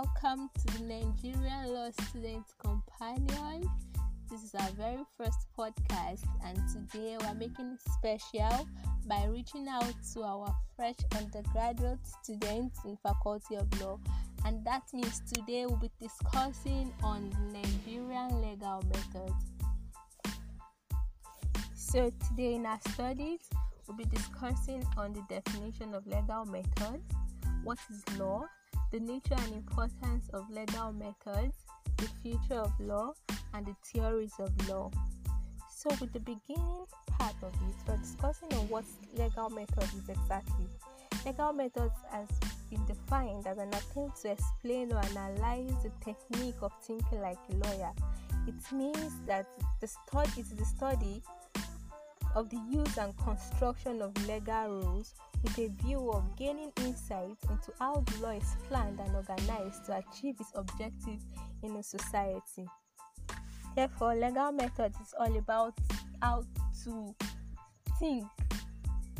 welcome to the Nigerian Law Student Companion. This is our very first podcast, and today we're making it special by reaching out to our fresh undergraduate students in Faculty of Law. And that means today we'll be discussing on Nigerian legal methods. So today in our studies, we'll be discussing on the definition of legal methods, what is law, the nature and importance of legal methods, the future of law, and the theories of law. So, with the beginning part of it, we're discussing on what legal method is exactly. Legal methods has been defined as an attempt to explain or analyze the technique of thinking like a lawyer. It means that the study is the study of the use and construction of legal rules with a view of gaining insight into how the law is planned and organized to achieve its objectives in a society. Therefore, legal method is all about how to think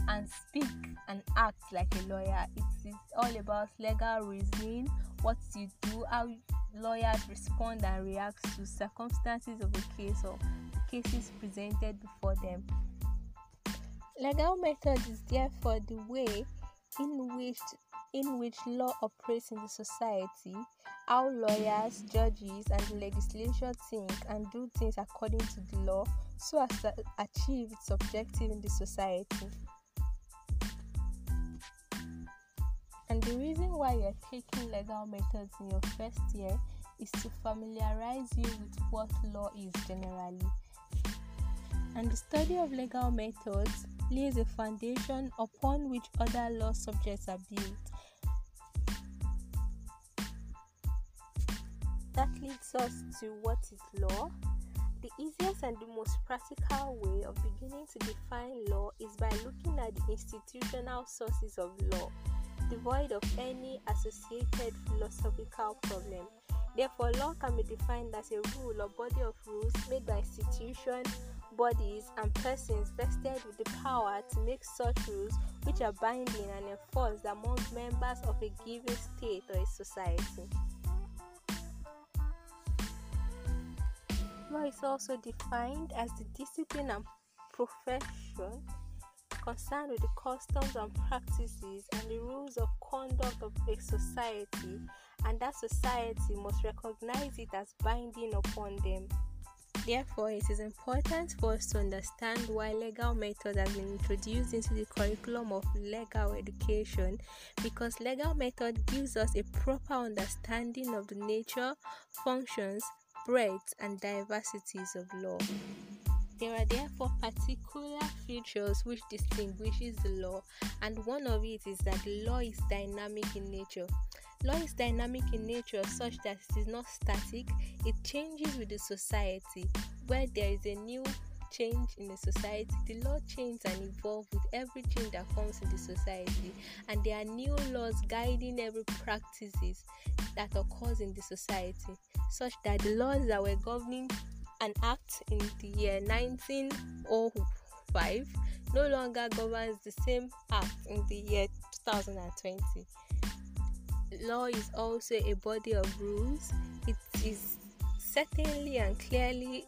and speak and act like a lawyer. It is all about legal reasoning, what you do, how lawyers respond and react to circumstances of a case or cases presented before them. Legal method is therefore the way in which in which law operates in the society, how lawyers, judges, and the legislature think and do things according to the law so as to achieve its objective in the society. And the reason why you're taking legal methods in your first year is to familiarize you with what law is generally. And the study of legal methods lays a foundation upon which other law subjects are built. That leads us to what is law. The easiest and the most practical way of beginning to define law is by looking at the institutional sources of law, devoid of any associated philosophical problem. Therefore, law can be defined as a rule or body of rules made by institutions bodies and persons vested with the power to make such rules which are binding and enforced among members of a given state or a society. Law is also defined as the discipline and profession concerned with the customs and practices and the rules of conduct of a society, and that society must recognize it as binding upon them. Therefore, it is important for us to understand why legal method has been introduced into the curriculum of legal education because legal method gives us a proper understanding of the nature, functions, breadth, and diversities of law. There are therefore particular features which distinguishes the law, and one of it is that law is dynamic in nature. Law is dynamic in nature such that it is not static, it changes with the society. Where there is a new change in the society, the law changes and evolves with every change that comes in the society, and there are new laws guiding every practices that occurs in the society, such that the laws that were governing an act in the year 1905 no longer governs the same act in the year 2020 law is also a body of rules. It is certainly and clearly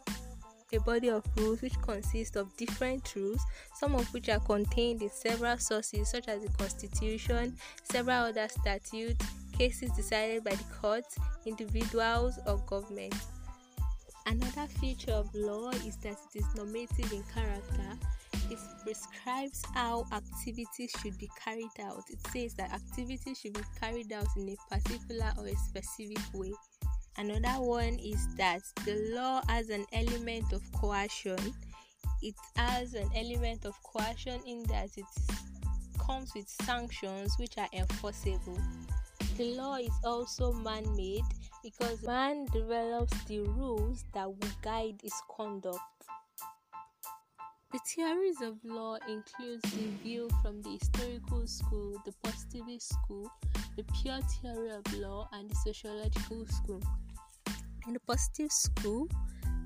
a body of rules which consists of different rules, some of which are contained in several sources such as the Constitution, several other statutes, cases decided by the courts, individuals, or government. Another feature of law is that it is normative in character it prescribes how activities should be carried out. It says that activities should be carried out in a particular or a specific way. Another one is that the law has an element of coercion. It has an element of coercion in that it comes with sanctions which are enforceable. The law is also man made because man develops the rules that will guide his conduct. The theories of law includes the view from the historical school, the positivist school, the pure theory of law, and the sociological school. In the positive school,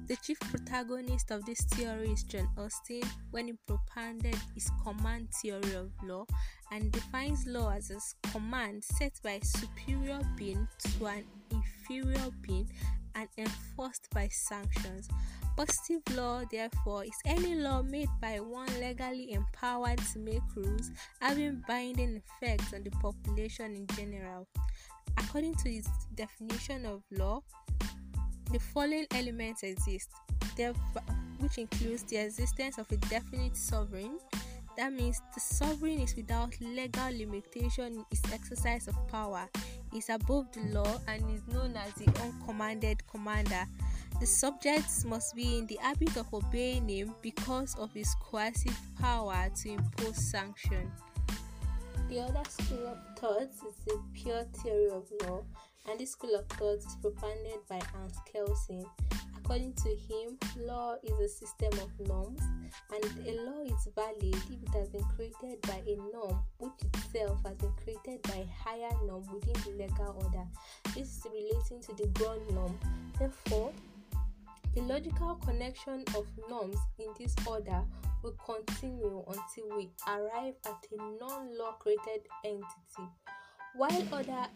the chief protagonist of this theory is John Austin when he propounded his command theory of law and defines law as a command set by a superior being to an inferior being and enforced by sanctions. Positive law, therefore, is any law made by one legally empowered to make rules having binding effects on the population in general. According to its definition of law, the following elements exist, which includes the existence of a definite sovereign. That means the sovereign is without legal limitation in its exercise of power, is above the law, and is known as the uncommanded commander. The subjects must be in the habit of obeying him because of his coercive power to impose sanction. The other school of thought is the pure theory of law, and this school of thought is propounded by Hans Kelsen. According to him, law is a system of norms, and a law is valid if it has been created by a norm which itself has been created by a higher norm within the legal order. This is relating to the ground norm. Therefore, the logical connection of norms in this order will continue until we arrive at a non law created entity. While other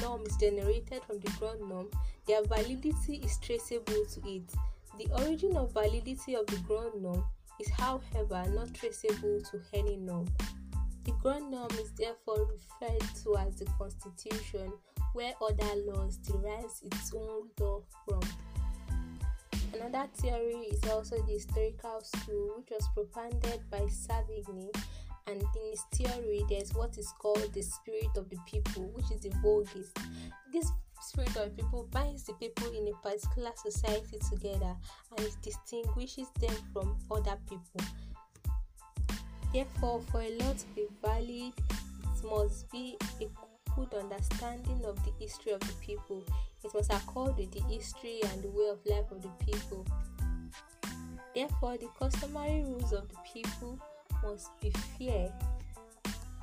norms generated from the ground norm, their validity is traceable to it. The origin of validity of the ground norm is, however, not traceable to any norm. The ground norm is therefore referred to as the Constitution, where other laws derives its own law from. Another theory is also the historical school, which was propounded by Savigny. And in his theory, there's what is called the spirit of the people, which is the Volksgeist. This spirit of the people binds the people in a particular society together and it distinguishes them from other people. Therefore, for a law to be valid, it must be a good understanding of the history of the people. It must accord with the history and the way of life of the people. Therefore, the customary rules of the people must be fair.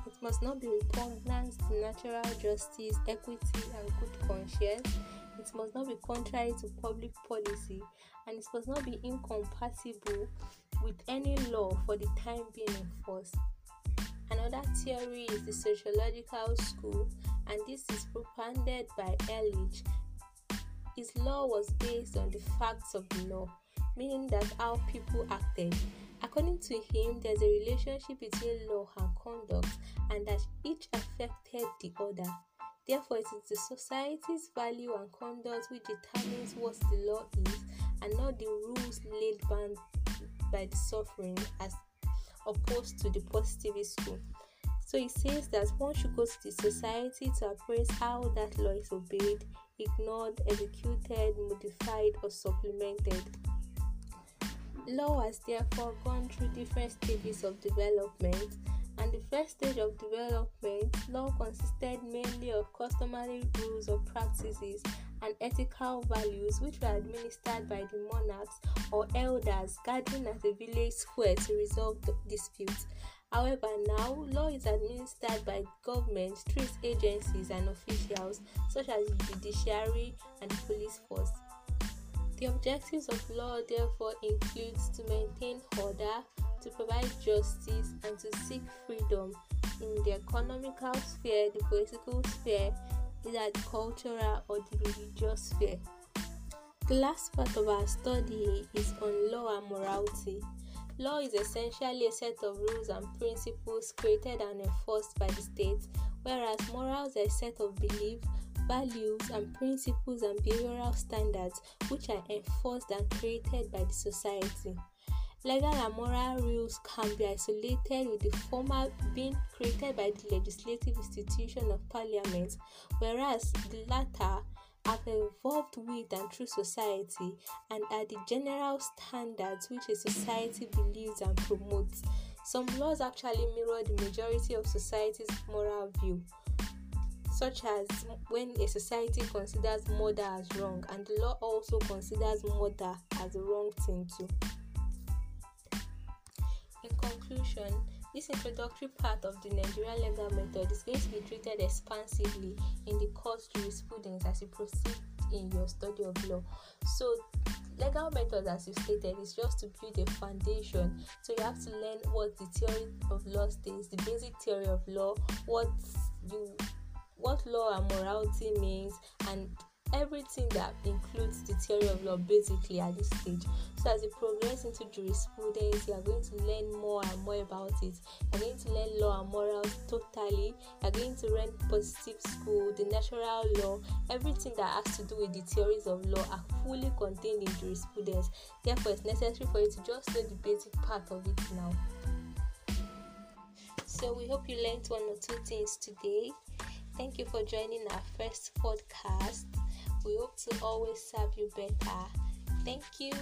It must not be repugnant to natural justice, equity, and good conscience. It must not be contrary to public policy, and it must not be incompatible with any law for the time being enforced. Another theory is the sociological school, and this is propounded by Ehrlich. His law was based on the facts of the law, meaning that how people acted. According to him, there's a relationship between law and conduct, and that each affected the other. Therefore, it is the society's value and conduct which determines what the law is, and not the rules laid down by the sovereign as opposed to the positivist school. So he says that one should go to the society to appraise how that law is obeyed, ignored, executed, modified, or supplemented. Law has therefore gone through different stages of development, and the first stage of development, law consisted mainly of customary rules or practices and ethical values which were administered by the monarchs or elders gathering at a village square to resolve disputes. However, now law is administered by government, street agencies, and officials such as the judiciary and the police force. The objectives of law therefore includes to maintain order, to provide justice, and to seek freedom in the economical sphere, the political sphere, either the cultural or the religious sphere. The last part of our study is on law and morality. Law is essentially a set of rules and principles created and enforced by the state, whereas morals are a set of beliefs, values, and principles and behavioral standards which are enforced and created by the society. Legal and moral rules can be isolated with the former being created by the legislative institution of parliament, whereas the latter have evolved with and through society and are the general standards which a society believes and promotes. Some laws actually mirror the majority of society's moral view, such as when a society considers murder as wrong, and the law also considers murder as a wrong thing too. In conclusion, this introductory part of the Nigerian legal method is going to be treated expansively in the course jurisprudence as you proceed in your study of law. So, legal method, as you stated, is just to build a foundation. So, you have to learn what the theory of law states, the basic theory of law, what you what law and morality means, and everything that includes the theory of law basically at this stage. So as you progress into jurisprudence, you are going to learn more and more about it. You're going to learn law and morals totally. You're going to learn positive school, the natural law, everything that has to do with the theories of law are fully contained in jurisprudence. Therefore, it's necessary for you to just know the basic part of it now. So we hope you learned one or two things today. Thank you for joining our first podcast. We hope to always serve you better. Thank you.